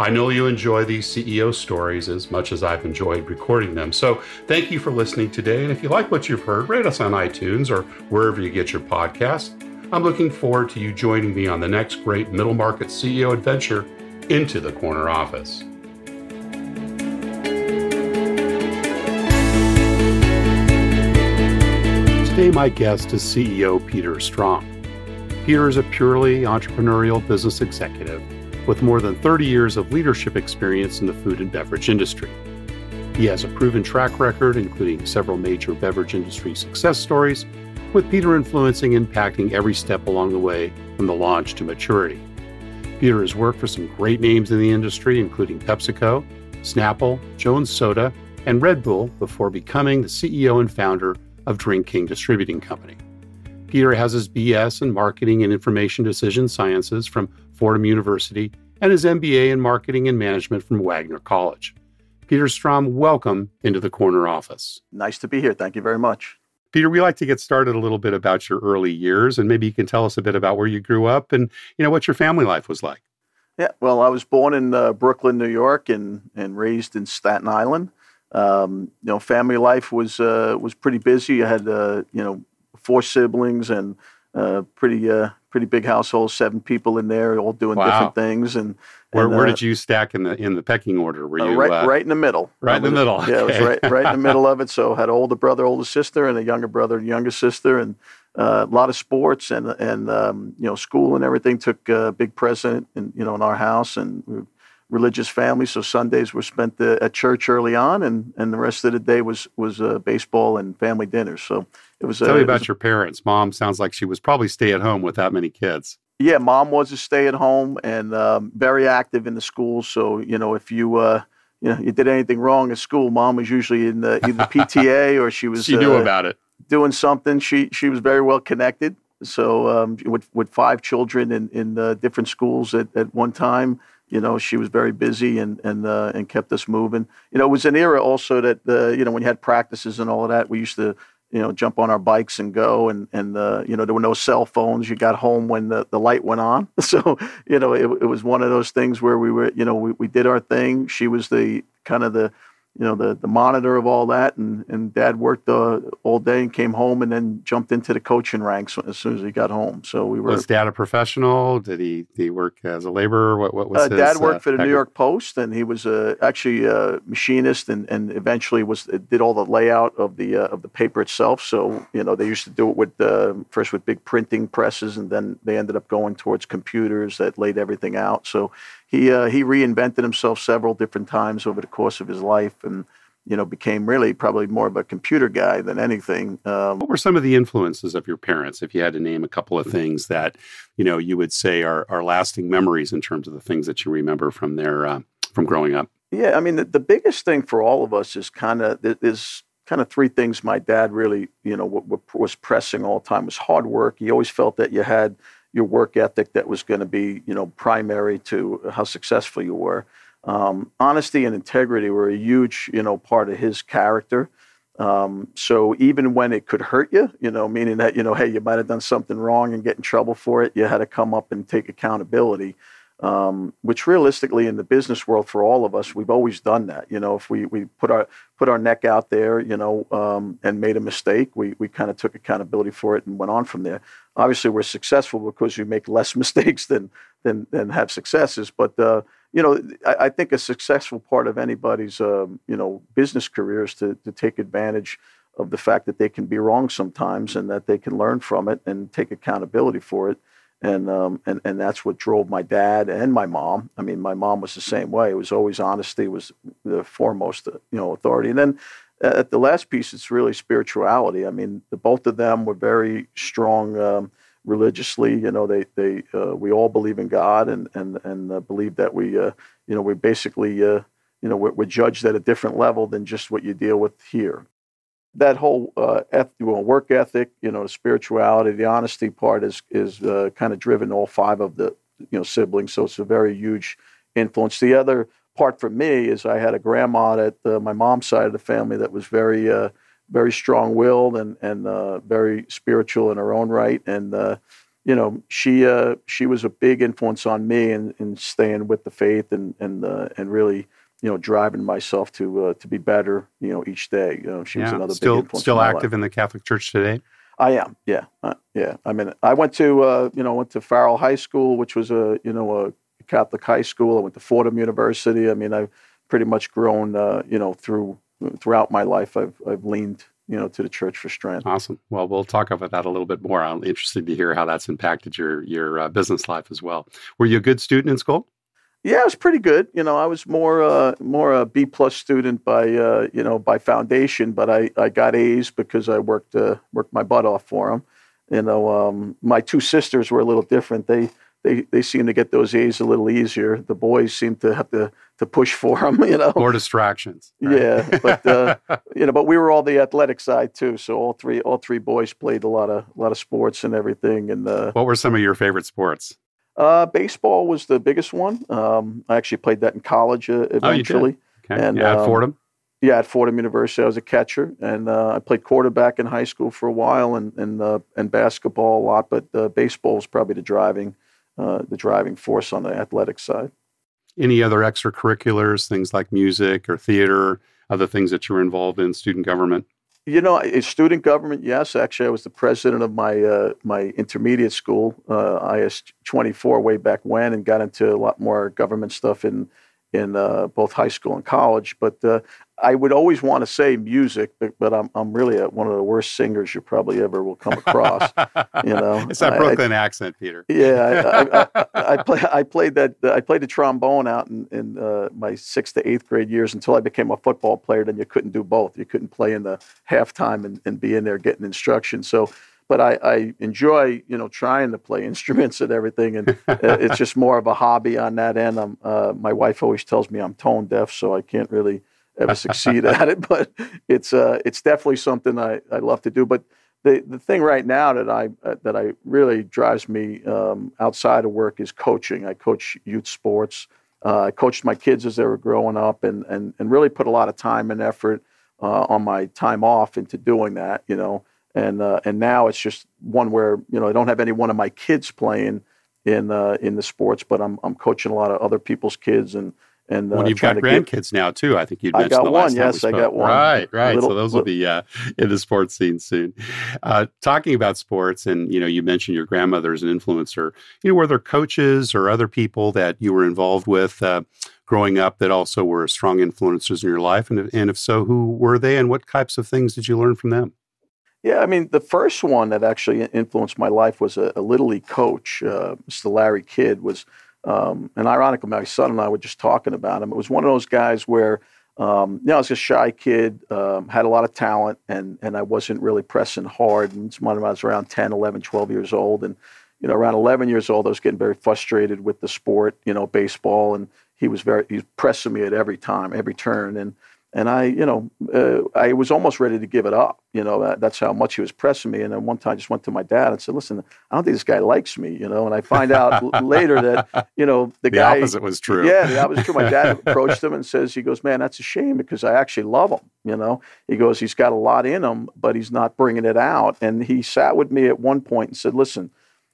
I know you enjoy these CEO stories as much as I've enjoyed recording them. So thank you for listening today. And if you like what you've heard, rate us on iTunes or wherever you get your podcasts. I'm looking forward to you joining me on the next great middle market CEO adventure into the corner office. Today, my guest is CEO Peter Strong. Peter is a purely entrepreneurial business executive with more than 30 years of leadership experience in the food and beverage industry. He has a proven track record, including several major beverage industry success stories, with Peter influencing and impacting every step along the way from the launch to maturity. Peter has worked for some great names in the industry, including PepsiCo, Snapple, Jones Soda, and Red Bull, before becoming the CEO and founder of Drink King Distributing Company. Peter has his BS in Marketing and Information Decision Sciences from Fordham University and his MBA in Marketing and Management from Wagner College. Peter Strom, welcome into the corner office. Nice to be here. Thank you very much. Peter, we like to get started a little bit about your early years, and maybe you can tell us a bit about where you grew up and you know what your family life was like. Yeah, well, I was born in uh, Brooklyn, New York, and and raised in Staten Island. Um, you know, family life was uh, was pretty busy. I had uh, you know four siblings and uh, pretty uh, pretty big household, seven people in there, all doing wow. different things. And, where, and, where uh, did you stack in the in the pecking order? Were you right right in the middle? Right in the middle. Okay. Yeah, it was right right in the middle of it. So I had an older brother, older sister, and a younger brother and younger sister, and a lot of sports and and um, you know school and everything took a big present in you know in our house and. We religious family, so Sundays were spent uh, at church early on, and, and the rest of the day was was uh, baseball and family dinners. So it was. Tell uh, me about your parents. Mom sounds like she was probably stay at home with that many kids. Yeah, mom was a stay at home and um, very active in the school. So you know, if you uh, you know you did anything wrong at school, mom was usually in the either PTA or she was. she knew uh, about it. Doing something. She she was very well connected. So um, with with five children in in uh, different schools at, at one time, you know, she was very busy and and uh, and kept us moving. You know, it was an era also that uh, you know when you had practices and all of that, we used to you know jump on our bikes and go and and the you know there were no cell phones. You got home when the, the light went on, so you know it, it was one of those things where we were you know we, we did our thing. She was the kind of the you know the the monitor of all that. And and dad worked uh, all day and came home and then jumped into the coaching ranks as soon as he got home. So we were was dad a professional? Did he did he work as a laborer? What, what was uh, his, dad worked uh, for the new york post and he was actually a machinist and and eventually was did all the layout of the uh, of the paper itself. So you know they used to do it with uh, first with big printing presses and then they ended up going towards computers that laid everything out. So he uh, he reinvented himself several different times over the course of his life, and you know became really probably more of a computer guy than anything. Um, what were some of the influences of your parents? If you had to name a couple of things that you know you would say are are lasting memories in terms of the things that you remember from their uh, from growing up. Yeah, I mean the, the biggest thing for all of us is kind of is kind of three things my dad really you know w- w- was pressing all the time was hard work. He always felt that you had your work ethic that was going to be, you know, primary to how successful you were. Um, honesty and integrity were a huge, you know, part of his character. Um, so even when it could hurt you, you know, meaning that, you know, hey, you might have done something wrong and get in trouble for it, you had to come up and take accountability um, which realistically in the business world for all of us we've always done that you know if we, we put our put our neck out there you know um, and made a mistake we, we kind of took accountability for it and went on from there obviously we're successful because we make less mistakes than than, than have successes but uh, you know I, I, think a successful part of anybody's um, you know business career is to, to take advantage of the fact that they can be wrong sometimes and that they can learn from it and take accountability for it. And, um, and, and that's what drove my dad and my mom. I mean, my mom was the same way. It was always honesty was the foremost, you know, authority. And then at the last piece, it's really spirituality. I mean, the, both of them were very strong um, religiously. You know, they they uh, we all believe in God and and and uh, believe that we uh, you know we basically uh, you know we're, we're, judged at a different level than just what you deal with here that whole uh, eth- well, work ethic, you know, spirituality, the honesty part is is uh, kind of driven all five of the you know siblings. So it's a very huge influence. The other part for me is I had a grandma at uh, my mom's side of the family that was very uh, very strong willed and and uh, very spiritual in her own right, and uh, you know she she was a big influence on me in, in staying with the faith and and and really you know, driving myself to uh, to be better, you know, each day. You know, she yeah. was another still big influence still in active life. in the Catholic Church today. I am, yeah, uh, yeah. I mean, I went to uh, you know went to Farrell High School, which was a you know a Catholic high school. I went to Fordham University. I mean, I've pretty much grown, uh, you know, through throughout my life. I've I've leaned you know to the church for strength. Awesome. Well, we'll talk about that a little bit more. I'm interested to hear how that's impacted your your uh, business life as well. Were you a good student in school? Yeah, it was pretty good. You know, I was more uh, more a B plus student by uh, you know by foundation, but I, I got A's because I worked uh, worked my butt off for them. You know, um, my two sisters were a little different. They they they seemed to get those A's a little easier. The boys seemed to have to to push for them. You know, more distractions. Right? Yeah, but uh, you know, but we were all the athletic side too. So all three all three boys played a lot of a lot of sports and everything. And uh, what were some of your favorite sports? Uh, baseball was the biggest one. Um, I actually played that in college uh, eventually. Oh, okay. And yeah, at um, Fordham. Yeah, at Fordham University, I was a catcher, and uh, I played quarterback in high school for a while, and and uh, and basketball a lot. But uh, baseball was probably the driving uh, the driving force on the athletic side. Any other extracurriculars, things like music or theater, other things that you were involved in, student government? You know, student government, yes. Actually, I was the president of my uh, my intermediate school, uh, IS 24, way back when, and got into a lot more government stuff in in uh, both high school and college. But uh, I would always want to say music, but, but I'm I'm really a, one of the worst singers you probably ever will come across. you know, it's that Brooklyn I, accent, Peter. Yeah, I, I, I, play, I played that. I played the trombone out in, in uh, my sixth to eighth grade years until I became a football player. Then you couldn't do both. You couldn't play in the halftime and, and be in there getting instruction. So but I, I, enjoy you know trying to play instruments and everything, and uh, it's just more of a hobby on that end. I'm, uh, my wife always tells me I'm tone deaf, so I can't really ever succeed at it. But it's uh, it's definitely something I, I love to do. But the the thing right now that I uh, that I really drives me um, outside of work is coaching. I coach youth sports. Uh, I coached my kids as they were growing up, and and and really put a lot of time and effort uh, on my time off into doing that. You know and uh, and now it's just one where you know I don't have any one of my kids playing in uh, in the sports, but I'm I'm coaching a lot of other people's kids and and uh, when you've got grandkids now too, I think you mentioned I got the one. Yes, I got one. Right, right. Little, so those will be uh, in the sports scene soon. Uh, talking about sports, and you know, you mentioned your grandmother as an influencer. You know, were there coaches or other people that you were involved with uh, growing up that also were strong influences in your life? And and if so, who were they, and what types of things did you learn from them? Yeah, I mean, the first one that actually influenced my life was a, a little league coach, uh, Mr. Larry Kidd. Was um, and ironically, my son and I were just talking about him. It was one of those guys where, um, you know, I was a shy kid, um, had a lot of talent, and and I wasn't really pressing hard. And when I was around 10, 11, 12 years old, and you know, around 11 years old, I was getting very frustrated with the sport, you know, baseball, and he was very he was pressing me at every time, every turn, and and I, you know, uh, I was almost ready to give it up. You know, that, that's how much he was pressing me. And then one time I just went to my dad and said, listen, I don't think this guy likes me, you know. And I find out later that, you know, the, the guy. The opposite was true. Yeah, the opposite was true. My dad approached him and says, he goes, man, that's a shame because I actually love him, you know. He goes, he's got a lot in him, but he's not bringing it out. And he sat with me at one point and said, listen,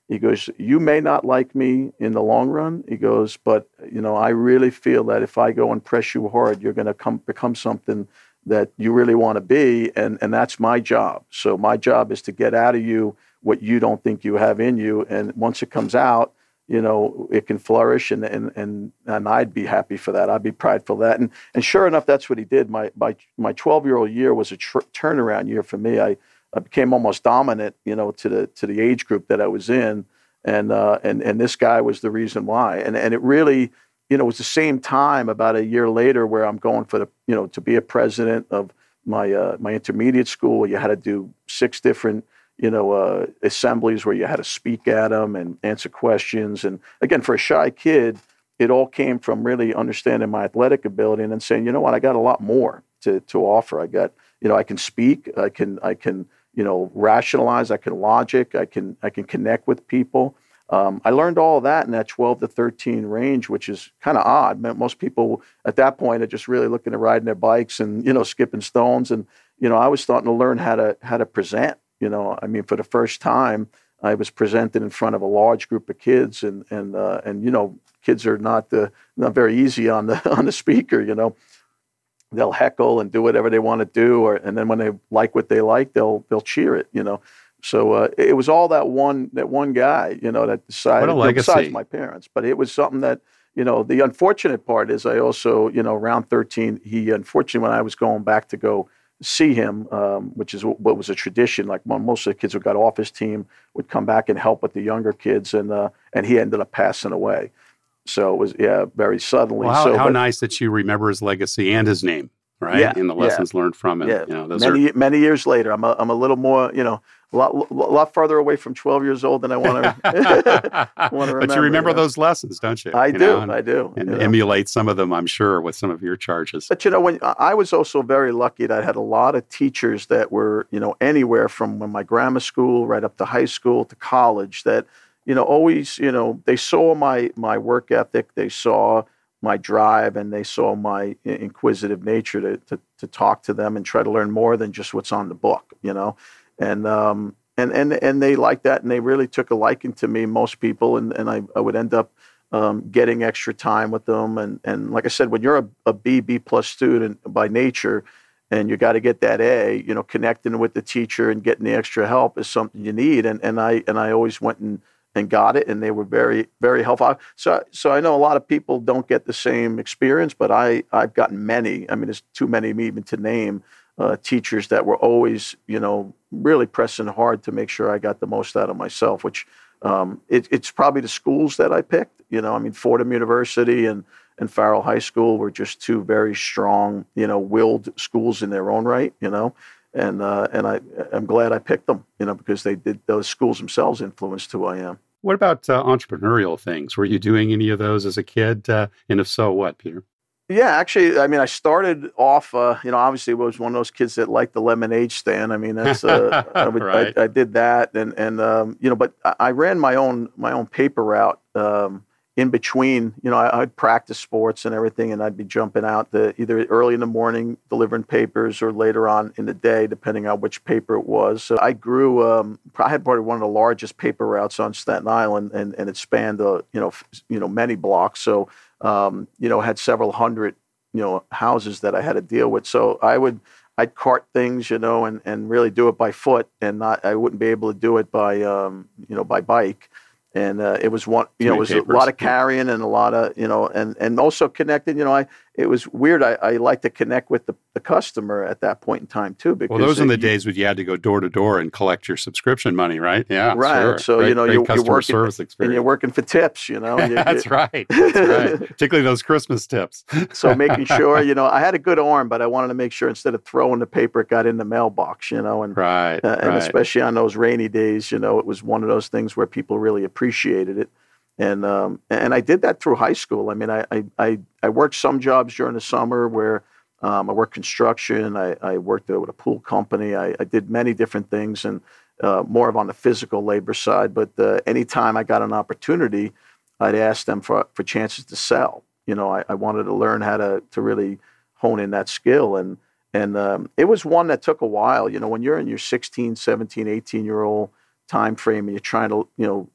he goes, You may not like me in the long run. He goes, But, you know, I really feel that if I go and press you hard, you're going to come become something that you really want to be. And, and that's my job. So my job is to get out of you what you don't think you have in you. And once it comes out, you know, it can flourish, and and and and I'd be happy for that. I'd be prideful that. And and sure enough, that's what he did. My my my 12 year old year was a tr- turnaround year for me. I, I became almost dominant, you know, to the to the age group that I was in, and uh, and and this guy was the reason why. And and it really, you know, was the same time about a year later where I'm going for the, you know, to be a president of my uh, my intermediate school. You had to do six different you know, uh, assemblies where you had to speak at them and answer questions. And again, for a shy kid, it all came from really understanding my athletic ability and then saying, you know what, I got a lot more to, to offer. I got, you know, I can speak, I can, I can, you know, rationalize, I can logic, I can, I can connect with people. Um, I learned all that in that 12 to 13 range, which is kind of odd. Most people at that point are just really looking at riding their bikes and you know skipping stones. And you know, I was starting to learn how to how to present you know, I mean, for the first time, I was presented in front of a large group of kids, and and uh, and you know, kids are not the not very easy on the on the speaker. You know, they'll heckle and do whatever they want to do, or and then when they like what they like, they'll they'll cheer it. You know, so uh, it was all that one that one guy. You know, that decided. What a legacy. Besides my parents, but it was something that you know. The unfortunate part is I also you know around thirteen, he unfortunately when I was going back to go see him, um, which is what was a tradition. Like most of the kids who got off his team would come back and help with the younger kids, and uh, and he ended up passing away. So it was yeah, very suddenly. Well, how, so, how but, nice that you remember his legacy and his name, right? Yeah, and the lessons yeah, learned from it. Yeah, you know, many are... many years later, I'm a, I'm a little more you know a lot, a lot farther away from 12 years old than I want to, remember. But you remember you know? those lessons, don't you? I you do. Know, and, I do. And you emulate some of them, I'm sure, with some of your charges. But you know, when I was also very lucky that I had a lot of teachers that were, you know, anywhere from when my grammar school right up to high school to college that, you know, always, you know, they saw my my work ethic, they saw my drive, and they saw my inquisitive nature to, to to talk to them and try to learn more than just what's on the book, you know and um, and and and they liked that, and they really took a liking to me. Most people, and and I, I would end up um, getting extra time with them, and and like I said, when you're a, a B B plus student by nature, and you got to get that A, you know, connecting with the teacher and getting the extra help is something you need, and and I and I always went and and got it, and they were very very helpful. So so I know a lot of people don't get the same experience, but I I've gotten many. I mean, there's too many even to name uh, teachers that were always, you know, really pressing hard to make sure I got the most out of myself. Which um, it, it's probably the schools that I picked. You know, I mean, Fordham University and and Farrell High School were just two very strong, you know, willed schools in their own right. You know, and uh, and I I'm glad I picked them. You know, because they did those schools themselves influenced who I am. What about uh, entrepreneurial things? Were you doing any of those as a kid? Uh, and if so, what, Peter? Yeah, actually, I mean, I started off, uh, you know, obviously was one of those kids that liked the lemonade stand. I mean, that's, uh, I, would, right. I, I, did that, and and um, you know, but I ran my own my own paper route um, in between. You know, I, would practice sports and everything, and I'd be jumping out the either early in the morning delivering papers or later on in the day, depending on which paper it was. So I grew. Um, I had probably one of the largest paper routes on Staten Island, and and it spanned, uh, you know, f- you know, many blocks. So um, you know, had several hundred, you know, houses that I had to deal with. So I would, I'd cart things, you know, and, and really do it by foot and not, I wouldn't be able to do it by, um, you know, by bike and uh, it was one you know it was a lot of carrying and a lot of you know and and also connecting you know i it was weird. I, I like to connect with the, the customer at that point in time too because well those are the days when you had to go door to door and collect your subscription money right? Yeah right sure. so great, you know you're, you're, working service and you're working for tips you know you, that's right that's right. Particularly those christmas tips. So making sure you know i had a good arm but i wanted to make sure instead of throwing the paper it got in the mailbox you know and right uh, and right. especially on those rainy days you know it was one of those things where people really appreciated it and um, and I did that through high school. I mean, I I I worked some jobs during the summer where um, I worked construction. I, I worked with a pool company. I, I did many different things and uh, more of on the physical labor side. But uh, anytime I got an opportunity, I'd ask them for for chances to sell. You know, I, I wanted to learn how to to really hone in that skill and and um, it was one that took a while you know when you're in your 16 17 18 year old time frame and you're trying to you know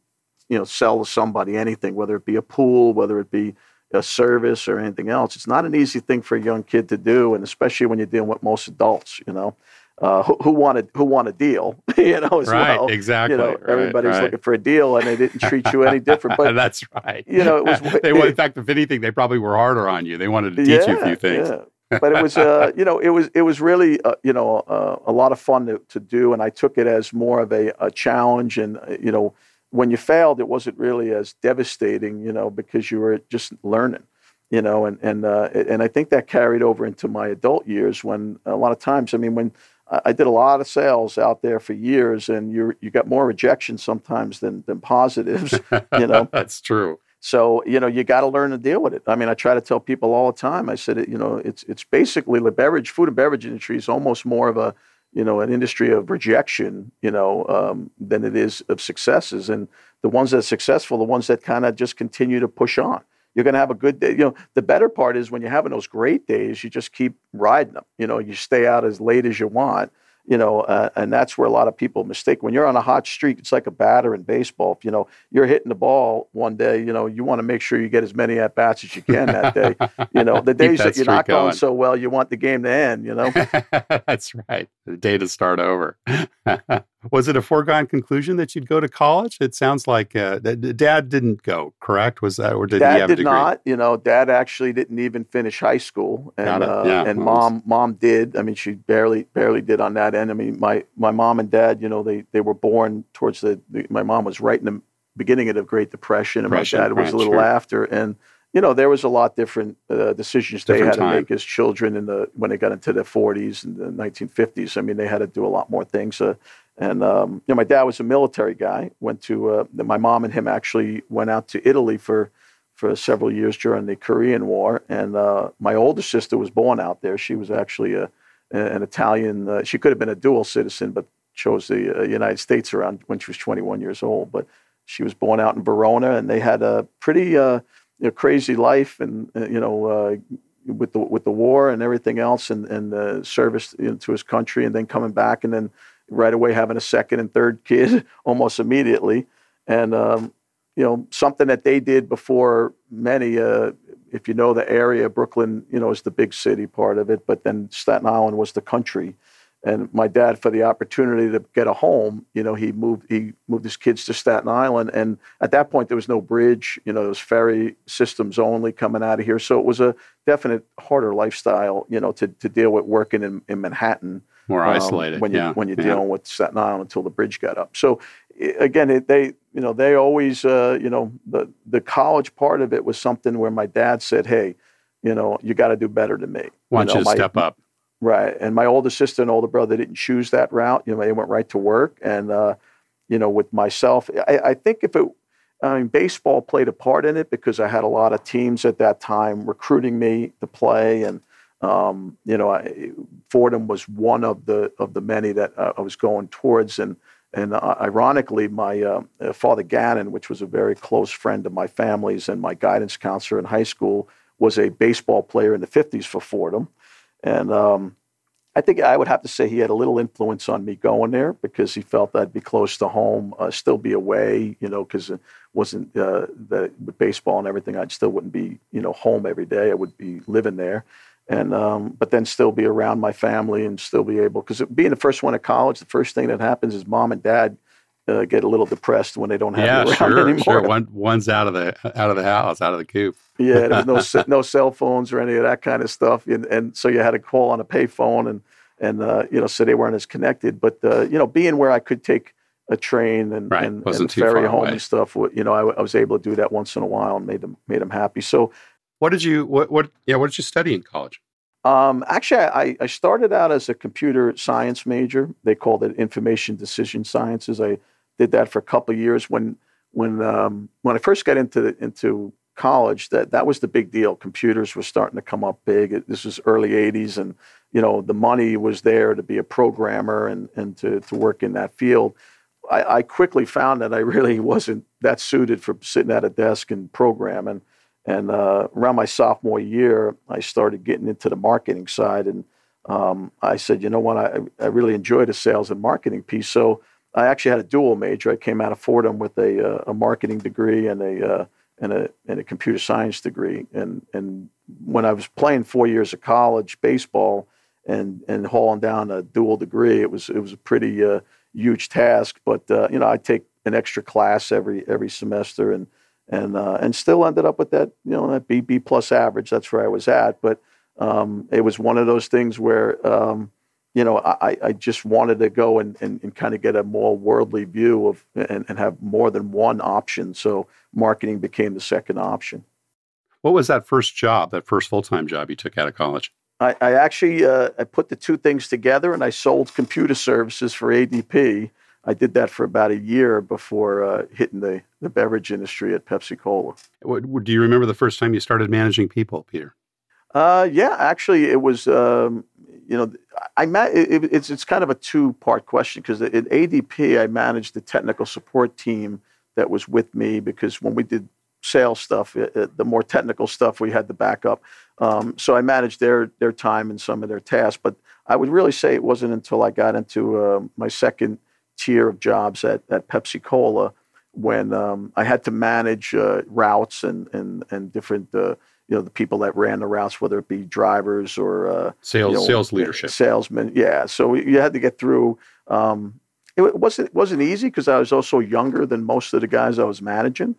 you know sell to somebody anything, whether it be a pool, whether it be a service or anything else. It's not an easy thing for a young kid to do, and especially when you're dealing with most adults, you know. uh, who, who, wanted who want a deal, you know, as right, well. Exactly. You know, right, everybody's right. looking for a deal, and they didn't treat you any different. But that's right. You know, it was. they, in fact, if anything, they probably were harder on you. They wanted to teach yeah, you a few things. Yeah. but it was, uh, you know, it was it was really, uh, you know, uh, a lot of fun to, to do, and I took it as more of a, a challenge. And uh, you know, when you failed, it wasn't really as devastating, you know, because you were just learning you know, and and uh, and I think that carried over into my adult years when a lot of times, I mean, when I did a lot of sales out there for years, and you you got more rejection sometimes than than positives, you know. That's true. So you know you got to learn to deal with it. I mean, I try to tell people all the time. I said, it, you know, it's it's basically the beverage, food and beverage industry is almost more of a you know an industry of rejection, you know, um, than it is of successes. And the ones that are successful, the ones that kind of just continue to push on you're going to have a good day. You know, the better part is when you're having those great days, you just keep riding them. You know, you stay out as late as you want. You know, uh, and that's where a lot of people mistake. When you're on a hot streak, it's like a batter in baseball. If, you know, you're hitting the ball one day. You know, you want to make sure you get as many at bats as you can that day. you know, the days that, that you're not going. going so well, you want the game to end. You know, that's right. The day to start over. Was it a foregone conclusion that you'd go to college? It sounds like uh, Dad didn't go, correct? Was that or did Dad he have did a degree? not. You know, Dad actually didn't even finish high school, and uh, yeah, and mom mom did. I mean, she barely barely did on that end. I mean, my my mom and dad, you know, they they were born towards the. the my mom was right in the beginning of the Great Depression, and Depression, my dad was right, a little sure. after, and you know, there was a lot different uh, decisions different they had time. to make as children in the when they got into their 40s and the 1950s. I mean, they had to do a lot more things. Uh, and um, you know, my dad was a military guy. Went to uh, my mom and him actually went out to Italy for for several years during the Korean War. And uh, my older sister was born out there. She was actually a, an Italian. Uh, she could have been a dual citizen, but chose the uh, United States around when she was 21 years old. But she was born out in Verona, and they had a pretty uh, you know, crazy life, and uh, you know with the with the war and everything else, and and uh, service you know, to his country, and then coming back, and then right away having a second and third kid almost immediately, and um, you know something that they did before many. Uh, if you know the area, Brooklyn, you know, is the big city part of it, but then Staten Island was the country. And my dad, for the opportunity to get a home, you know, he moved he moved his kids to Staten Island, and at that point there was no bridge, you know, there was ferry systems only coming out of here, so it was a definite harder lifestyle, you know, to, to deal with working in, in Manhattan more um, isolated when you yeah. when you're yeah. dealing with Staten Island until the bridge got up. So again, it, they you know they always uh, you know the the college part of it was something where my dad said, hey, you know, you got to do better than me. Why don't you, know, you my, step up? Right. And my older sister and older brother didn't choose that route. You know, they went right to work. And, uh, you know, with myself, I, I, think if it, I mean, baseball played a part in it because I had a lot of teams at that time recruiting me to play. And, um, you know, I, Fordham was one of the, of the many that uh, I was going towards. And, and uh, ironically, my uh, father Gannon, which was a very close friend of my family's and my guidance counselor in high school, was a baseball player in the 50s for Fordham. And um, I think I would have to say he had a little influence on me going there because he felt I'd be close to home, uh, still be away, you know, because it wasn't uh, that with baseball and everything, I still wouldn't be, you know, home every day. I would be living there. And um, but then still be around my family and still be able because being the first one at college, the first thing that happens is mom and dad uh, get a little depressed when they don't have yeah, you around sure, anymore. Sure, one one's out of the out of the house, out of the coop. Yeah, there's no no cell phones or any of that kind of stuff, and, and so you had to call on a payphone, and and uh, you know, so they weren't as connected. But uh, you know, being where I could take a train and right. and, Wasn't and ferry home away. and stuff, you know, I, I, was able to do that once in a while and made them made them happy. So, what did you what what yeah what did you study in college? Um, actually, I, I started out as a computer science major. They called it information decision sciences. I did that for a couple of years. When when um, when I first got into into college, that that was the big deal. Computers were starting to come up big. This was early '80s, and you know the money was there to be a programmer and and to to work in that field. I, I quickly found that I really wasn't that suited for sitting at a desk and programming. And uh, around my sophomore year, I started getting into the marketing side, and um, I said, you know what, I, I really enjoy the sales and marketing piece. So I actually had a dual major. I came out of Fordham with a, uh, a marketing degree and a, uh, and a and a computer science degree. And and when I was playing four years of college baseball and and hauling down a dual degree. It was it was a pretty uh, huge task, but uh, you know I take an extra class every every semester and and uh, and still ended up with that you know that B B plus average. That's where I was at, but um, it was one of those things where um, you know I, I just wanted to go and, and, and kind of get a more worldly view of and, and have more than one option. So marketing became the second option. What was that first job, that first full time job you took out of college? I, I actually uh, I put the two things together and I sold computer services for ADP. I did that for about a year before uh, hitting the, the beverage industry at Pepsi Cola. Do you remember the first time you started managing people, Peter? Uh, yeah, actually, it was. Um, you know, I it's it's kind of a two part question because at ADP I managed the technical support team that was with me because when we did sales stuff, the more technical stuff we had to back up. Um, so I managed their their time and some of their tasks. But I would really say it wasn't until I got into uh, my second tier of jobs at, at Pepsi Cola when um, I had to manage uh, routes and and and different. Uh, you know the people that ran the routes, whether it be drivers or uh, sales, you know, sales leadership, salesmen. Yeah, so you had to get through. Um, it wasn't it wasn't easy because I was also younger than most of the guys I was managing.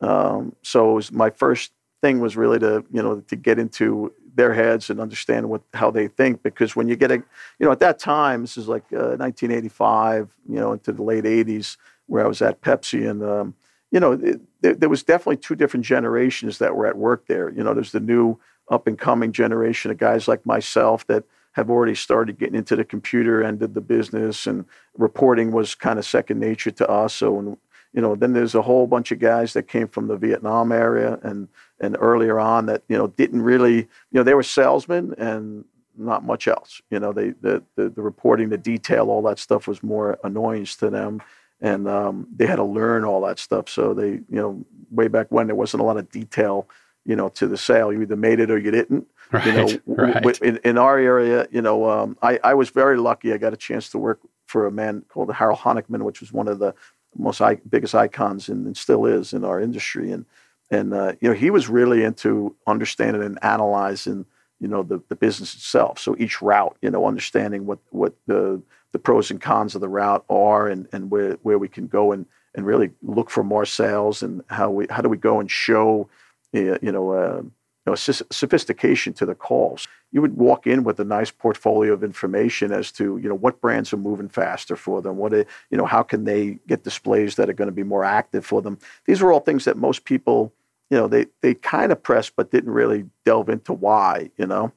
Um, so was, my first thing was really to you know to get into their heads and understand what how they think because when you get a you know at that time this is like uh, 1985 you know into the late 80s where I was at Pepsi and um, you know there, there, was definitely two different generations that were at work there. You know there's the new up and coming generation of guys like myself that have already started getting into the computer end of the business and reporting was kind of second nature to us. So and, you know, then there's a whole bunch of guys that came from the Vietnam area and and earlier on that you know didn't really, you know, they were salesmen and not much else. You know, they the the, the reporting, the detail, all that stuff was more annoyance to them, and um, they had to learn all that stuff. So they, you know, way back when there wasn't a lot of detail, you know, to the sale. You either made it or you didn't. Right, you know, right. in, in our area, you know, um, I, I was very lucky. I got a chance to work for a man called Harold Honickman, which was one of the most biggest icons and, and, still is in our industry. And and uh, you know he was really into understanding and analyzing you know the, the business itself. So each route, you know, understanding what what the the pros and cons of the route are and and where where we can go and and really look for more sales and how we how do we go and show uh, you know uh, know, sophistication to the calls. You would walk in with a nice portfolio of information as to, you know, what brands are moving faster for them. What, are, you know, how can they get displays that are going to be more active for them? These are all things that most people, you know, they they kind of pressed but didn't really delve into why, you know.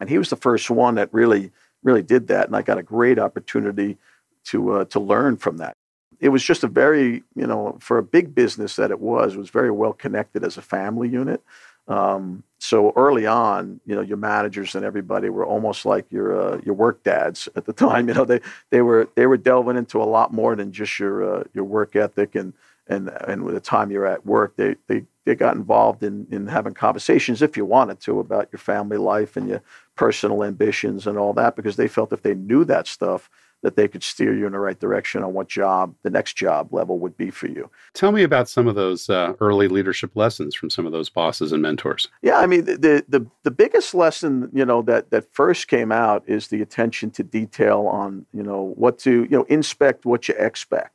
And he was the first one that really really did that, and I got a great opportunity to uh, to learn from that. It was just a very, you know, for a big business that it was, it was very well connected as a family unit. Um, so early on, you know, your managers and everybody were almost like your uh, your work dads at the time. You know, they they were they were delving into a lot more than just your uh, your work ethic and and and with the time you're at work, they they they got involved in in having conversations if you wanted to about your family life and your personal ambitions and all that because they felt if they knew that stuff that they could steer you in the right direction on what job the next job level would be for you. Tell me about some of those uh, early leadership lessons from some of those bosses and mentors. Yeah, I mean the the the biggest lesson you know that that first came out is the attention to detail on you know what to you know inspect what you expect.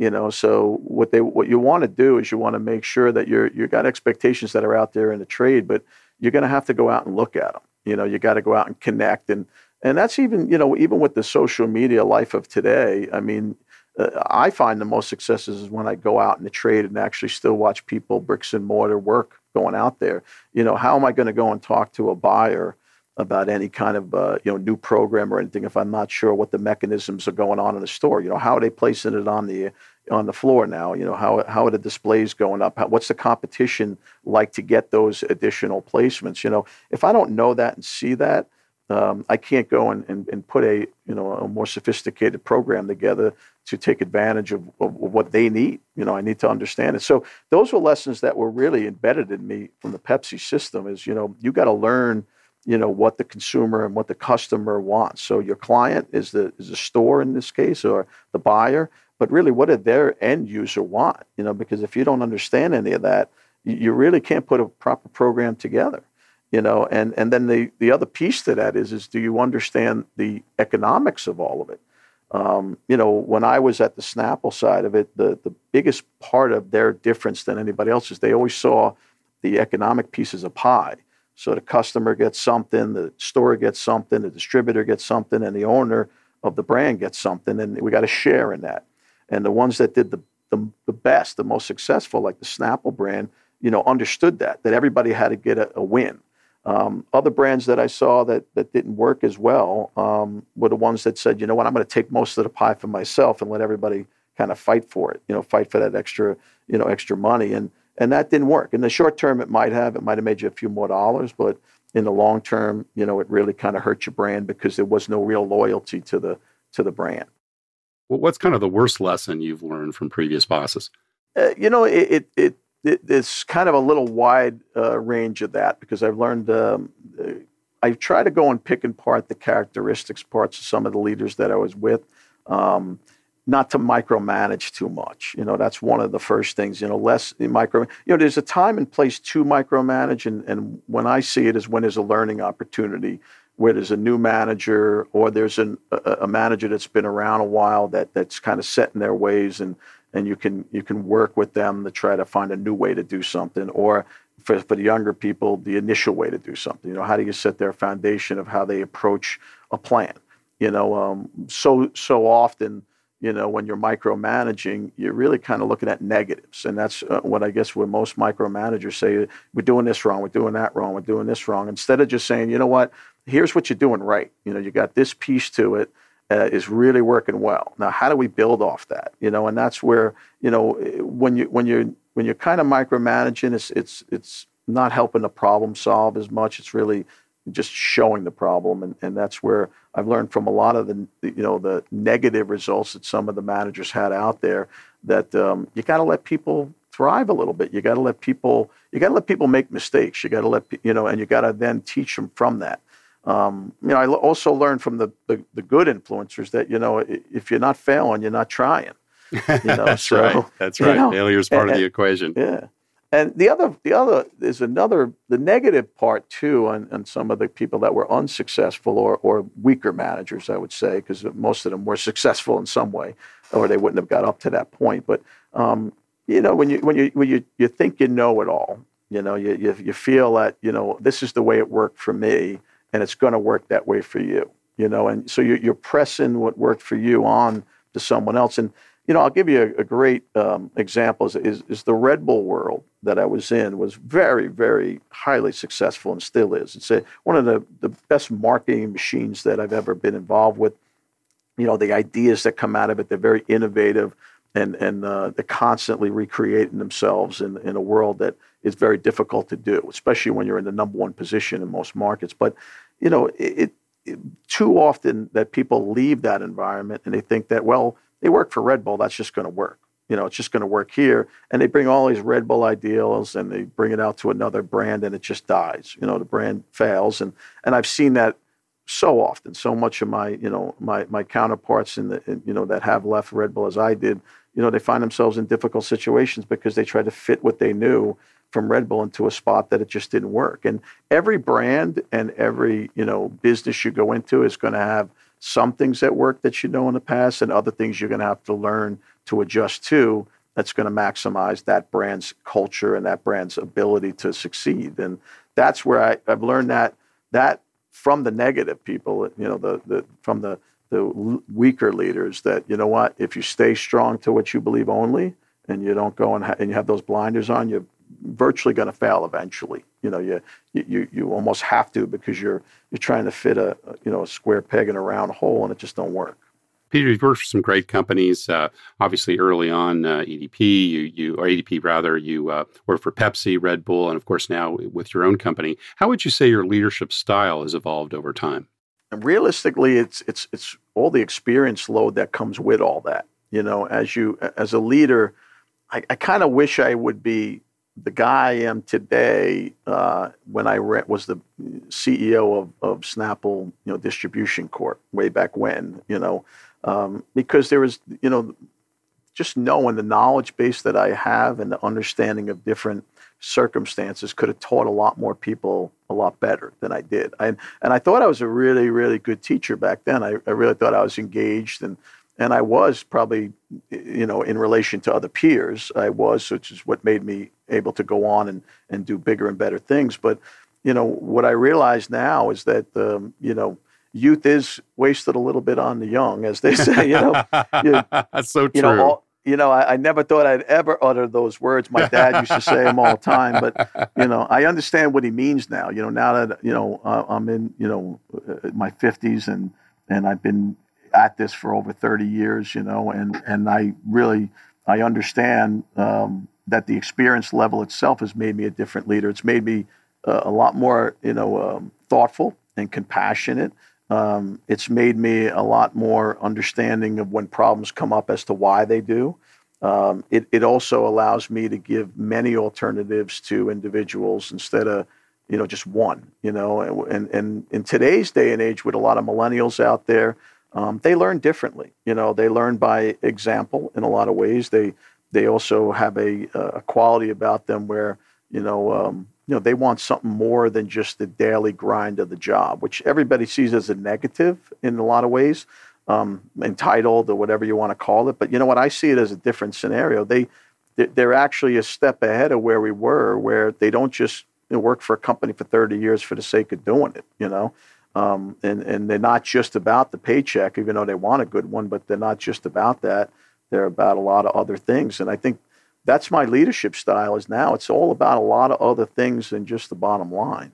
You know, so what they what you want to do is you want to make sure that you're you've got expectations that are out there in the trade, but you're going to have to go out and look at them. You know, you got to go out and connect and and that's even you know even with the social media life of today i mean uh, i find the most successes is when i go out in the trade and actually still watch people bricks and mortar work going out there you know how am i going to go and talk to a buyer about any kind of uh, you know new program or anything if i'm not sure what the mechanisms are going on in the store you know how are they placing it on the on the floor now you know how, how are the displays going up how, what's the competition like to get those additional placements you know if i don't know that and see that um, I can't go and, and, and, put a you know a more sophisticated program together to take advantage of, of, what they need. You know, I need to understand it. So those were lessons that were really embedded in me from the Pepsi system. Is you know you got to learn you know what the consumer and what the customer wants. So your client is the is the store in this case or the buyer, but really what did their end user want? You know, because if you don't understand any of that, you really can't put a proper program together. you know and and then the the other piece to that is is do you understand the economics of all of it um, you know when i was at the snapple side of it the the biggest part of their difference than anybody else is they always saw the economic pieces of pie so the customer gets something the store gets something the distributor gets something and the owner of the brand gets something and we got to share in that. And the ones that did the, the, the best the most successful like the snapple brand you know understood that that everybody had to get a, a win. Um, other brands that I saw that that didn't work as well um, were the ones that said, you know what, I'm going to take most of the pie for myself and let everybody kind of fight for it. You know, fight for that extra, you know, extra money, and and that didn't work. In the short term, it might have, it might have made you a few more dollars, but in the long term, you know, it really kind of hurt your brand because there was no real loyalty to the to the brand. Well, what's kind of the worst lesson you've learned from previous bosses? Uh, you know, it, it, it it's kind of a little wide uh, range of that because I've learned. Um, I try to go and pick and part the characteristics parts of some of the leaders that I was with, um, not to micromanage too much. You know, that's one of the first things. You know, less micro. You know, there's a time and place to micromanage, and, and when I see it is when there's a learning opportunity, where there's a new manager or there's an, a, a manager that's been around a while that that's kind of set in their ways and and you can you can work with them to try to find a new way to do something or for, for the younger people the initial way to do something you know how do you set their foundation of how they approach a plan you know um, so so often you know when you're micromanaging you're really kind of looking at negatives and that's uh, what i guess what most micromanagers say we're doing this wrong we're doing that wrong we're doing this wrong instead of just saying you know what here's what you're doing right you know you got this piece to it uh, is really working well. Now, how do we build off that? You know, and that's where you know when you when you're when you're kind of micromanaging, it's it's it's not helping the problem solve as much. It's really just showing the problem, and, and that's where I've learned from a lot of the you know the negative results that some of the managers had out there. That um, you got to let people thrive a little bit. You got to let people you got to let people make mistakes. You got to let you know, and you got to then teach them from that. Um, you know, I also learned from the, the, the good influencers that you know if you're not failing, you're not trying. You know, That's so, right. That's right. Know, Failure is part and, of the equation. Yeah. And the other, the other is another, the negative part too, on, on some of the people that were unsuccessful or, or weaker managers, I would say, because most of them were successful in some way, or they wouldn't have got up to that point. But um, you know, when you when you when you you think you know it all, you know, you, you you feel that you know this is the way it worked for me, and it's going to work that way for you you know and so you're, you're, pressing what worked for you on to someone else and you know i'll give you a, a great um, example is, is, is, the red bull world that i was in was very very highly successful and still is it's a, one of the, the best marketing machines that i've ever been involved with you know the ideas that come out of it they're very innovative and and uh, they're constantly recreating themselves in in a world that is very difficult to do, especially when you're in the number one position in most markets. But you know, it, it too often that people leave that environment and they think that well, they work for Red Bull, that's just going to work. You know, it's just going to work here, and they bring all these Red Bull ideals and they bring it out to another brand, and it just dies. You know, the brand fails, and and I've seen that so often. So much of my, you know, my my counterparts in the, in, you know, that have left Red Bull as I did, you know, they find themselves in difficult situations because they try to fit what they knew from Red Bull into a spot that it just didn't work. And every brand and every, you know, business you go into is going to have some things that work that you know in the past and other things you're going to have to learn to adjust to that's going to maximize that brand's culture and that brand's ability to succeed. And that's where I, I've learned that that from the negative people, you know, the, the from the the weaker leaders that you know what if you stay strong to what you believe only and you don't go and, ha- and you have those blinders on you're virtually going to fail eventually you know you, you you almost have to because you're you're trying to fit a you know a square peg in a round hole and it just don't work Peter, you've worked for some great companies. Uh, obviously, early on, uh, EDP, you, you or ADP rather, you uh, worked for Pepsi, Red Bull, and of course now with your own company. How would you say your leadership style has evolved over time? And realistically, it's it's it's all the experience load that comes with all that. You know, as you as a leader, I, I kind of wish I would be the guy I am today uh, when I re- was the CEO of, of Snapple, you know, Distribution Corp. way back when. You know, um, because there was, you know, just knowing the knowledge base that I have and the understanding of different circumstances could have taught a lot more people a lot better than I did. I, and I thought I was a really, really good teacher back then. I, I really thought I was engaged and and I was probably, you know, in relation to other peers, I was, which is what made me able to go on and, and do bigger and better things. But, you know, what I realize now is that, um, you know, youth is wasted a little bit on the young, as they say. You know, you, that's so true. You know, all, you know, I, I, never thought I'd ever utter those words. My dad used to say them all the time, but you know, I understand what he means now. You know, now that you know uh, I'm in, you know, uh, my 50s and and I've been at this for over 30 years. You know, and and I really I understand um, that the experience level itself has made me a different leader. It's made me uh, a lot more, you know, um, thoughtful and compassionate. Um, it's made me a lot more understanding of when problems come up as to why they do. Um, it, it also allows me to give many alternatives to individuals instead of you know just one you know and, and in today's day and age with a lot of millennials out there um, they learn differently you know they learn by example in a lot of ways they they also have a, a quality about them where you know um, you know, they want something more than just the daily grind of the job, which everybody sees as a negative in a lot of ways, um, entitled or whatever you want to call it. But you know what? I see it as a different scenario. They they're actually a step ahead of where we were, where they don't just work for a company for 30 years for the sake of doing it, you know. Um, and and they're not just about the paycheck, even though they want a good one, but they're not just about that. They're about a lot of other things. And I think that's my leadership style is now it's all about a lot of other things than just the bottom line.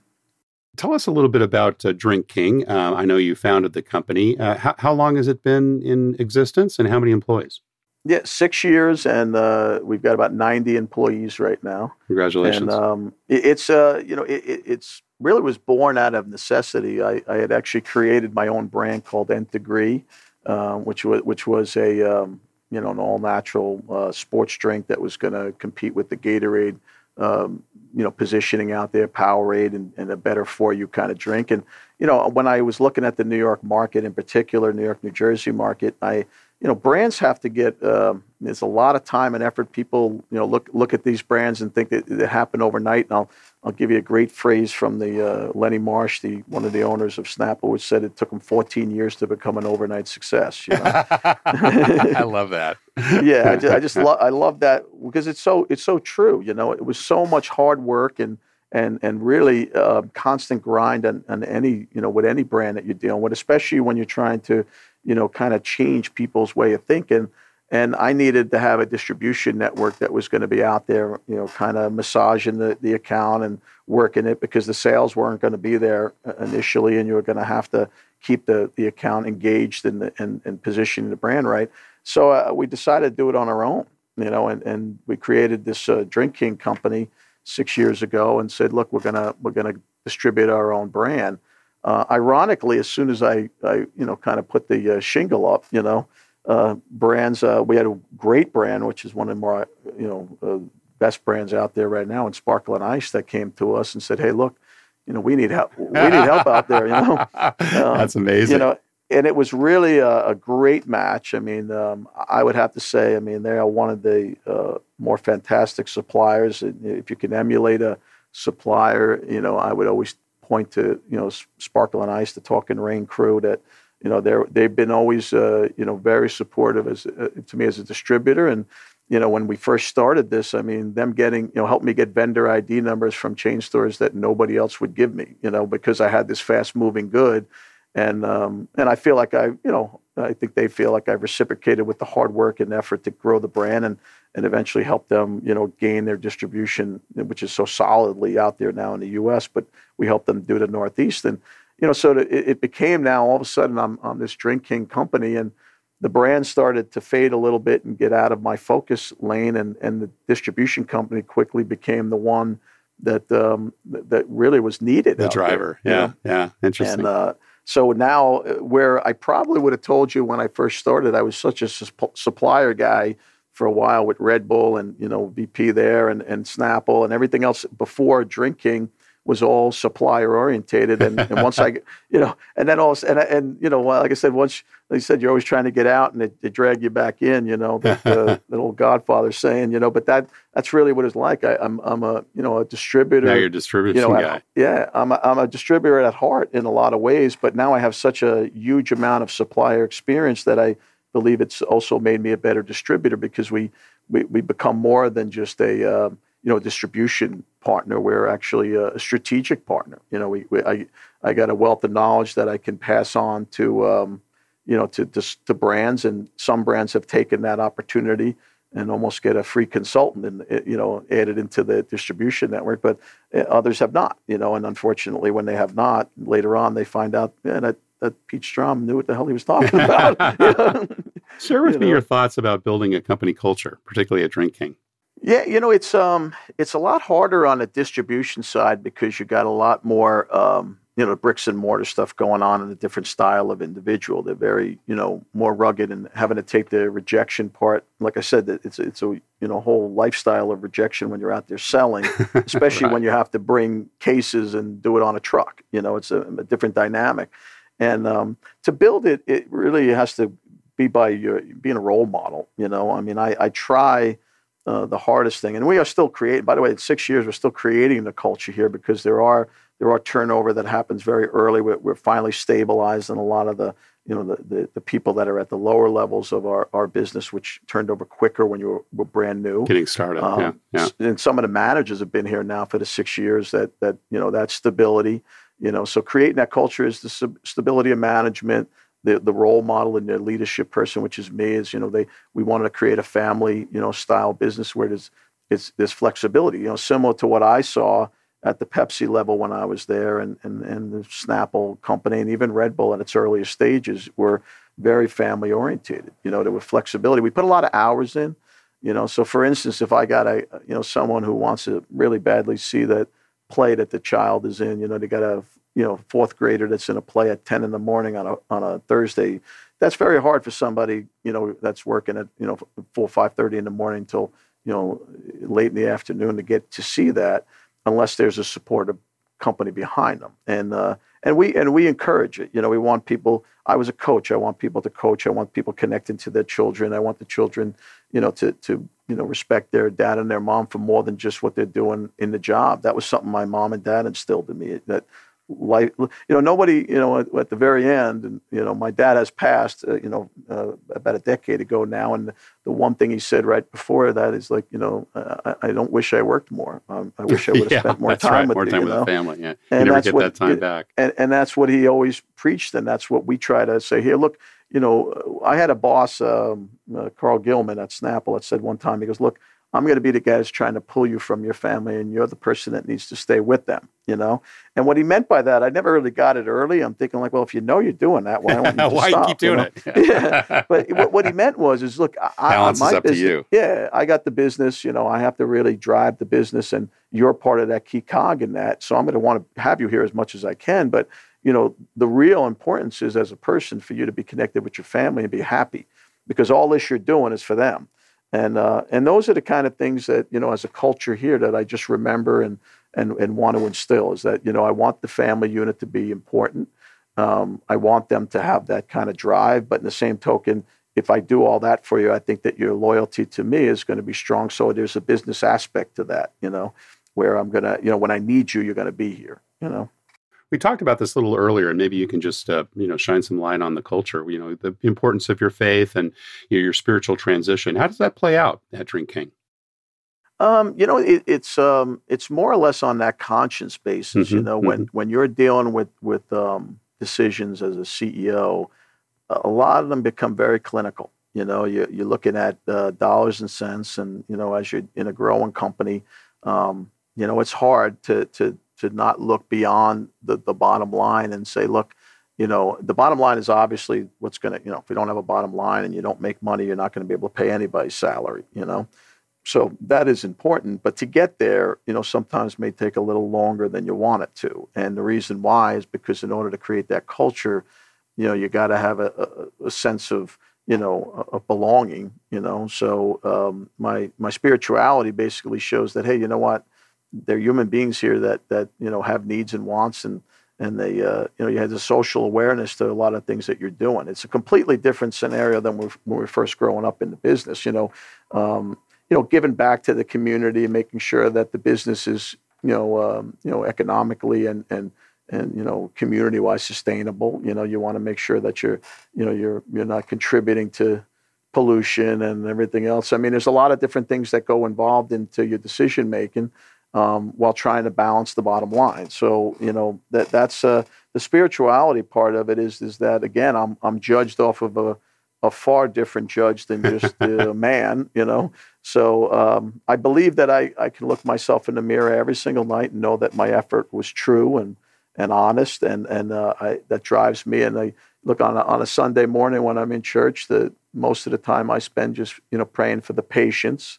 Tell us a little bit about uh, drink king uh, i know you founded the company. Uh, how, how, long has it been in existence and how many employees? Yeah six years and uh, we've got about 90 employees right now. Congratulations. And um, it, it's uh, you know it, it's really was born out of necessity I, I, had actually created my own brand called nth degree uh, which was which was a um, you know, an all natural uh, sports drink that was going to compete with the Gatorade, um, you know, positioning out there, Powerade, and, and a better for you kind of drink. And, you know, when I was looking at the New York market in particular, New York, New Jersey market, I, you know, brands have to get. Um, there's a lot of time and effort. People, you know, look look at these brands and think that it happened overnight. And I'll I'll give you a great phrase from the uh, Lenny Marsh, the one of the owners of Snapple, which said it took him 14 years to become an overnight success. You know? I love that. yeah, I just, I just love I love that because it's so it's so true. You know, it was so much hard work and and and really uh, constant grind on, on any you know with any brand that you're dealing with, especially when you're trying to you know, kind of change people's way of thinking. And I needed to have a distribution network that was going to be out there, you know, kind of massaging the, the account and working it because the sales weren't going to be there uh, initially, and you were going to have to keep the, the account engaged and, and, positioning the brand right. So uh, we decided to do it on our own, you know, and, and we created this uh, Drink King company six years ago and said, look, we're gonna we're gonna distribute our own brand. Uh, ironically, as soon as I, I you know, kind of put the uh, shingle up, you know, uh, brands, uh, we had a great brand, which is one of the more, you know, uh, best brands out there right now, and Sparkling Ice that came to us and said, "Hey, look, you know, we need help. We need help out there." You know, that's amazing. You know, and it was really a, a great match. I mean, um, I would have to say, I mean, they are one of the uh, more fantastic suppliers. If you can emulate a supplier, you know, I would always point to you know Sparkling Ice, the Talking Rain crew that you know they're they've been always uh, you know very supportive as uh, to me as a distributor and you know when we first started this i mean them getting you know helped me get vendor id numbers from chain stores that nobody else would give me you know because i had this fast moving good and um, and i feel like i you know i think they feel like i've reciprocated with the hard work and effort to grow the brand and and eventually help them, you know, gain their distribution, which is so solidly out there now in the U.S. But we helped them do the Northeast, and you know, so it, it became now all of a sudden I'm on this Drink King company, and the brand started to fade a little bit and get out of my focus lane, and and the distribution company quickly became the one that um, that really was needed. The driver, there, yeah, you know? yeah, interesting. And, uh, so now, uh, where I probably would have told you when I first started, I was such a su- supplier guy for a while with Red Bull and you know VP there and, and Snapple and everything else before Drink King was all supplier orientated. And, and once I, you know, and then all, and, and, you know, like I said, once they said you're always trying to get out and they, they drag you back in, you know, the, the, the old Godfather saying, you know, but that, that's really what it's like. I, am I'm, I'm a, you know, a distributor. Now you're a distributor you know, guy. At, yeah. I'm a, I'm a distributor at heart in a lot of ways, but now I have such a huge amount of supplier experience that I believe it's also made me a better distributor because we, we, we become more than just a, uh, you know, distribution partner. We're actually a, strategic partner. You know, we, we, I, I got a wealth of knowledge that I can pass on to, um, you know, to, to, to brands, and some brands have taken that opportunity and almost get a free consultant and eh, you know added into the distribution network but eh, others have not you know and unfortunately when they have not later on they find out yeah, that that Pete Strom knew what the hell he was talking about. Share with you me know. your thoughts about building a company culture, particularly at Drink King. Yeah, you know, it's um, it's a lot harder on the distribution side because you got a lot more, um, you know, bricks and mortar stuff going on in a different style of individual. They're very, you know, more rugged and having to take the rejection part. Like I said, it's it's a you know whole lifestyle of rejection when you're out there selling, especially right. when you have to bring cases and do it on a truck. You know, it's a, a different dynamic, and um, to build it, it really has to be by your being a role model. You know, I mean, I, I try uh, the hardest thing. And we are still creating. By the way, in six years, we're still creating the culture here because there are there are turnover that happens very early. We're, we're finally stabilized, and a lot of the you know the, the, the, people that are at the lower levels of our, our business, which turned over quicker when you were, were brand new, getting started. Um, yeah, yeah. And some of the managers have been here now for the six years. That that you know that stability. You know, so creating that culture is the sub- stability of management the the role model and the leadership person, which is me, is you know they we wanted to create a family you know style business where there's it's there's flexibility, you know, similar to what I saw at the Pepsi level when I was there, and and and the Snapple company, and even Red Bull at its earliest stages were very family oriented. You know, there was flexibility. We put a lot of hours in. You know, so for instance, if I got a you know someone who wants to really badly see that play that the child is in, you know, they got a you know fourth grader that's in a play at 10 in the morning on a on a Thursday that's very hard for somebody you know that's working at you know 4 5:30 in the morning until you know late in the afternoon to get to see that unless there's a supportive company behind them. And uh, and we and we encourage it. You know we want people I was a coach. I want people to coach. I want people connecting to their children. I want the children you know to to you know respect their dad and their mom for more than just what they're doing in the job. That was something my mom and dad instilled in me that life you know nobody you know at, at, the very end and you know my dad has passed uh, you know uh, about a decade ago now and the, the, one thing he said right before that is like you know I, I don't wish I worked more um, I wish I would have yeah, spent more time right. with more you, time with know? the family yeah and you never that's get what, that time back and, and that's what he always preached and that's what we try to say here look you know I had a boss um, uh, Carl Gilman at Snapple that said one time he goes look I'm going to be the guy that's trying to pull you from your family, and you're the person that needs to stay with them. You know, and what he meant by that, I never really got it early. I'm thinking like, well, if you know you're doing that, why don't you why stop, keep doing you know? it? yeah, but what, what, he meant was, is look, I, balance my is up business, to you. Yeah, I got the business. You know, I have to really drive the business, and you're part of that key cog in that. So I'm going to want to have you here as much as I can, but you know, the real importance is as a person for you to be connected with your family and be happy, because all this you're doing is for them. And uh, and those are the kind of things that you know, as a culture here, that I just remember and and and want to instill is that you know I want the family unit to be important. Um, I want them to have that kind of drive, but in the same token, if I do all that for you, I think that your loyalty to me is going to be strong. So there's a business aspect to that, you know, where I'm gonna, you know, when I need you, you're going to be here, you know. We talked about this a little earlier, and maybe you can just uh, you know shine some light on the culture. You know the importance of your faith and you know, your spiritual transition. How does that play out at Drink King? Um, you know, it, it's um, it's more or less on that conscience basis. Mm-hmm, you know, when mm-hmm. when you're dealing with with um, decisions as a CEO, a lot of them become very clinical. You know, you, you're looking at uh, dollars and cents, and you know, as you're in a growing company, um, you know, it's hard to to to not look beyond the, the bottom line and say, look, you know, the bottom line is obviously what's going to, you know, if we don't have a bottom line and you don't make money, you're not going to be able to pay anybody's salary, you know. So that is important. But to get there, you know, sometimes may take a little longer than you want it to. And the reason why is because in order to create that culture, you know, you got to have a, a, a, sense of, you know, of belonging, you know. So um, my my spirituality basically shows that, hey, you know what? they're human beings here that that you know have needs and wants and and they uh, you know you had the social awareness to a lot of things that you're doing. It's a completely different scenario than when we were first growing up in the business. You know, um, you know, giving back to the community and making sure that the business is you know um, you know economically and and and you know community wise sustainable. You know, you want to make sure that you're you know you're you're not contributing to pollution and everything else. I mean, there's a lot of different things that go involved into your decision making um, while trying to balance the bottom line. So you know that that's uh, the spirituality part of it is is that again I'm I'm judged off of a a far different judge than just a man, you know. So um, I believe that I, I can look myself in the mirror every single night and know that my effort was true and and honest, and and uh, I, that drives me. And I look on a, on a Sunday morning when I'm in church. The most of the time I spend just you know praying for the patience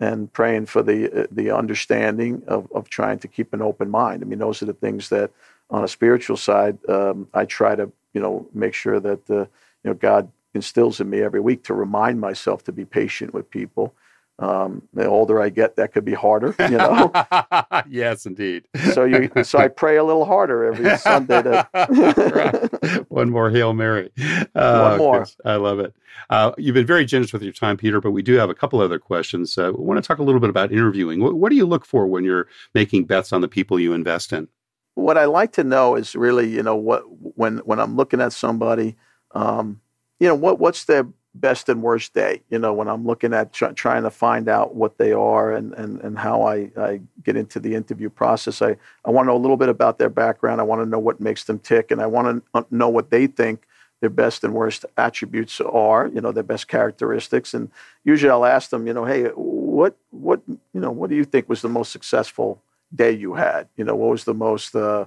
and praying for the uh, the understanding of, of trying to keep an open mind. I mean, those are the things that on a spiritual side um, I try to you know make sure that uh, you know God instills in me every week to remind myself to be patient with people. Um, the older I get, that could be harder, you know. yes, indeed. so you, so I pray a little harder every Sunday. To One more Hail Mary. Uh, One more. I love it. Uh, you've been very generous with your time, Peter, but we do have a couple other questions. Uh, we want to talk a little bit about interviewing. What, what do you look for when you're making bets on the people you invest in? What I like to know is really, you know, what when when I'm looking at somebody. Um, you know what what's their best and worst day? You know when i'm looking at tr- trying to find out what they are and, and, and how I, I get into the interview process i, I want to know a little bit about their background. I want to know what makes them tick and i want to know what they think their best and worst attributes are you know their best characteristics. And usually i'll ask them you know hey what what you know what do you think was the most successful day you had? You know what was the most uh,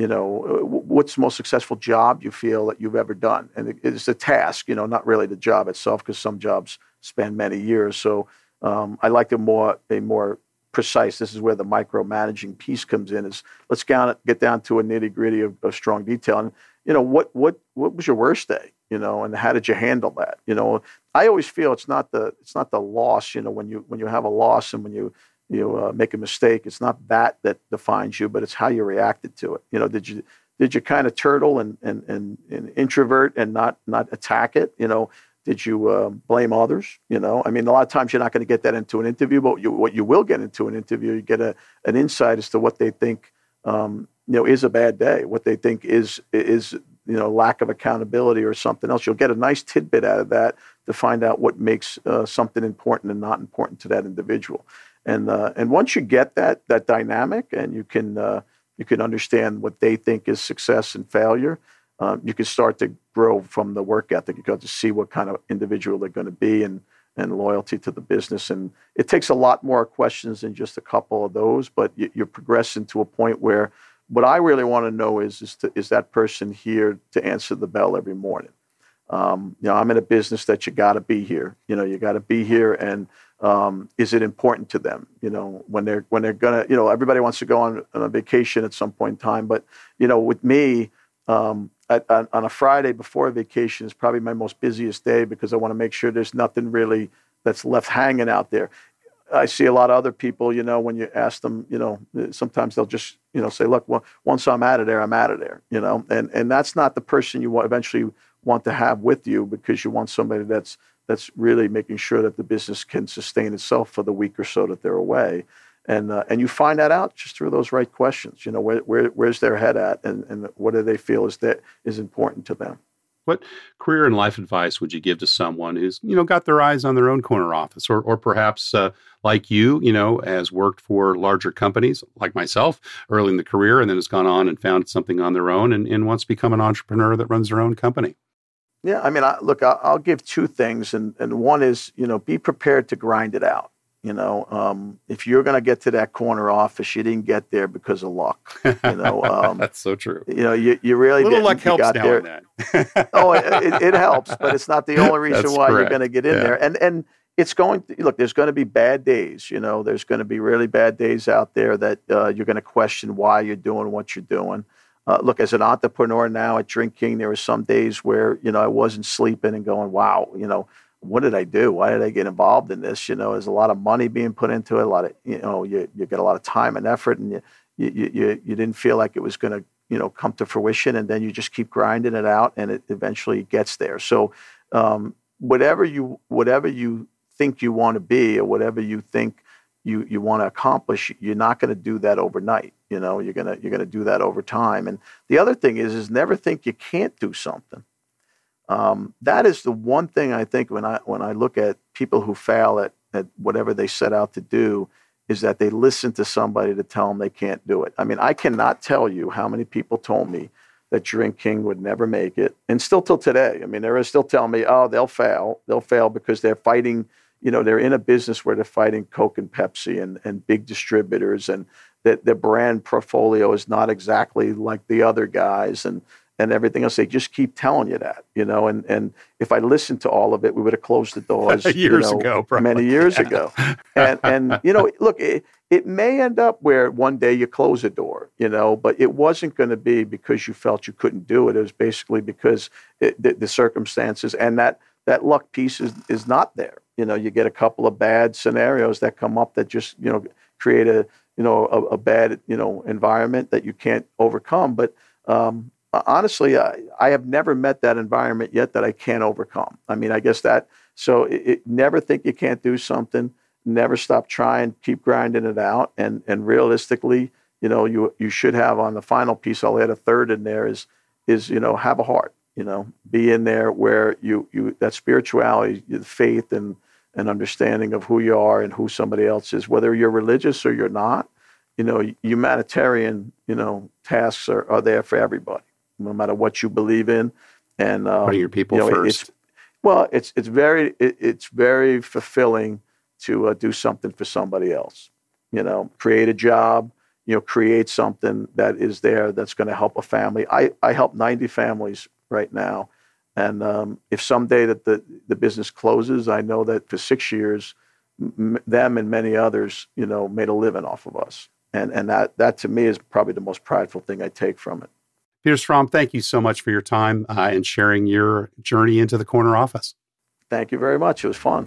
you know, what's the most successful job you feel that you've ever done? And it's a task, you know, not really the job itself, because some jobs span many years. So um, I like a more a more precise. This is where the micromanaging piece comes in. Is let's get down to a nitty gritty of, of strong detail. And you know, what what what was your worst day? You know, and how did you handle that? You know, I always feel it's not the it's not the loss. You know, when you when you have a loss and when you you uh, make a mistake, it's not that that defines you, but it's how you reacted to it. You know, did you did you kind of turtle and and and, and introvert and not not attack it? You know, did you uh, blame others? You know, I mean, a lot of times you're not going to get that into an interview, but you, what you will get into an interview, you get a an insight as to what they think. Um, you know, is a bad day. What they think is is you know lack of accountability or something else. You'll get a nice tidbit out of that to find out what makes uh, something important and not important to that individual. And uh, and once you get that that dynamic, and you can uh, you can understand what they think is success and failure, um, you can start to grow from the work ethic. You got to see what kind of individual they're going to be, and and loyalty to the business. And it takes a lot more questions than just a couple of those, but you, you're progressing to a point where what I really want to know is is, to, is that person here to answer the bell every morning. Um, you know, I'm in a business that you got to be here. You know, you got to be here and um, is it important to them? You know, when they're when they're gonna, you know, everybody wants to go on, on a vacation at some point in time, but you know, with me, um, at, on, on, a Friday before a vacation is probably my most busiest day because I want to make sure there's nothing really that's left hanging out there. I see a lot of other people, you know, when you ask them, you know, sometimes they'll just, you know, say, look, well, once I'm out of there, I'm out of there, you know, and, and that's not the person you eventually want to have with you because you want somebody that's that's really making sure that the business can sustain itself for the week or so that they're away. And, uh, and you find that out just through those right questions. You know, where, where, where's their head at and, and what do they feel is, that is important to them? What career and life advice would you give to someone who's, you know, got their eyes on their own corner office or, or perhaps uh, like you, you know, has worked for larger companies like myself early in the career and then has gone on and found something on their own and, and wants to become an entrepreneur that runs their own company? Yeah, I mean, I, look, I'll, I'll, give two things, and, and one is, you know, be prepared to grind it out. You know, um, if you're going to get to that corner office, you didn't get there because of luck. You know, um, that's so true. You know, you, you really a little didn't. luck helps got now there. that. oh, it, it, helps, but it's not the only reason why correct. you're going to get in yeah. there. And and it's going. To, look, there's going to be bad days. You know, there's going to be really bad days out there that uh, you're going to question why you're doing what you're doing. Uh, look, as an entrepreneur now at Drink King, there were some days where you know I wasn't sleeping and going, "Wow, you know, what did I do? Why did I get involved in this?" You know, there's a lot of money being put into it, a lot of you know, you you get a lot of time and effort, and you you you, you didn't feel like it was going to you know come to fruition, and then you just keep grinding it out, and it eventually gets there. So, um, whatever you whatever you think you want to be, or whatever you think you you want to accomplish, you're not going to do that overnight. You know, you're gonna you're gonna do that over time. And the other thing is is never think you can't do something. Um, that is the one thing I think when I when I look at people who fail at at whatever they set out to do is that they listen to somebody to tell them they can't do it. I mean, I cannot tell you how many people told me that Drink King would never make it, and still till today. I mean, they're still telling me, oh, they'll fail. They'll fail because they're fighting you know, they're in a business where they're fighting Coke and Pepsi and, and big distributors, and that the brand portfolio is not exactly like the other guys, and and everything else. They just keep telling you that, you know. And and if I listened to all of it, we would have closed the doors years you know, ago, probably. many years yeah. ago. And and you know, look, it, it may end up where one day you close a door, you know, but it wasn't going to be because you felt you couldn't do it. It was basically because it, the, the circumstances and that that luck piece is, is not there. You know, you get a couple of bad scenarios that come up that just, you know, create a, you know, a, a bad, you know, environment that you can't overcome. But um, honestly, I, I have never met that environment yet that I can't overcome. I mean, I guess that, so it, it, never think you can't do something, never stop trying, keep grinding it out. And, and realistically, you know, you, you should have on the final piece, I'll add a third in there is, is, you know, have a heart you know be in there where you you that spirituality faith and an understanding of who you are and who somebody else is whether you're religious or you're not. You know humanitarian you know tasks are, are there for everybody no matter what you believe in. And um, putting your people you know, first it's, well it's it's very it, it's very fulfilling to uh, do something for somebody else. You know create a job you know create something that is there that's going to help a family. I i help 90 families right now. And um, if someday that the, the business closes, I know that for six years, m- them and many others, you know, made a living off of us. And, and that, that to me is probably the most prideful thing I take from it. Peter Strom, thank you so much for your time uh, and sharing your journey into the corner office. Thank you very much. It was fun.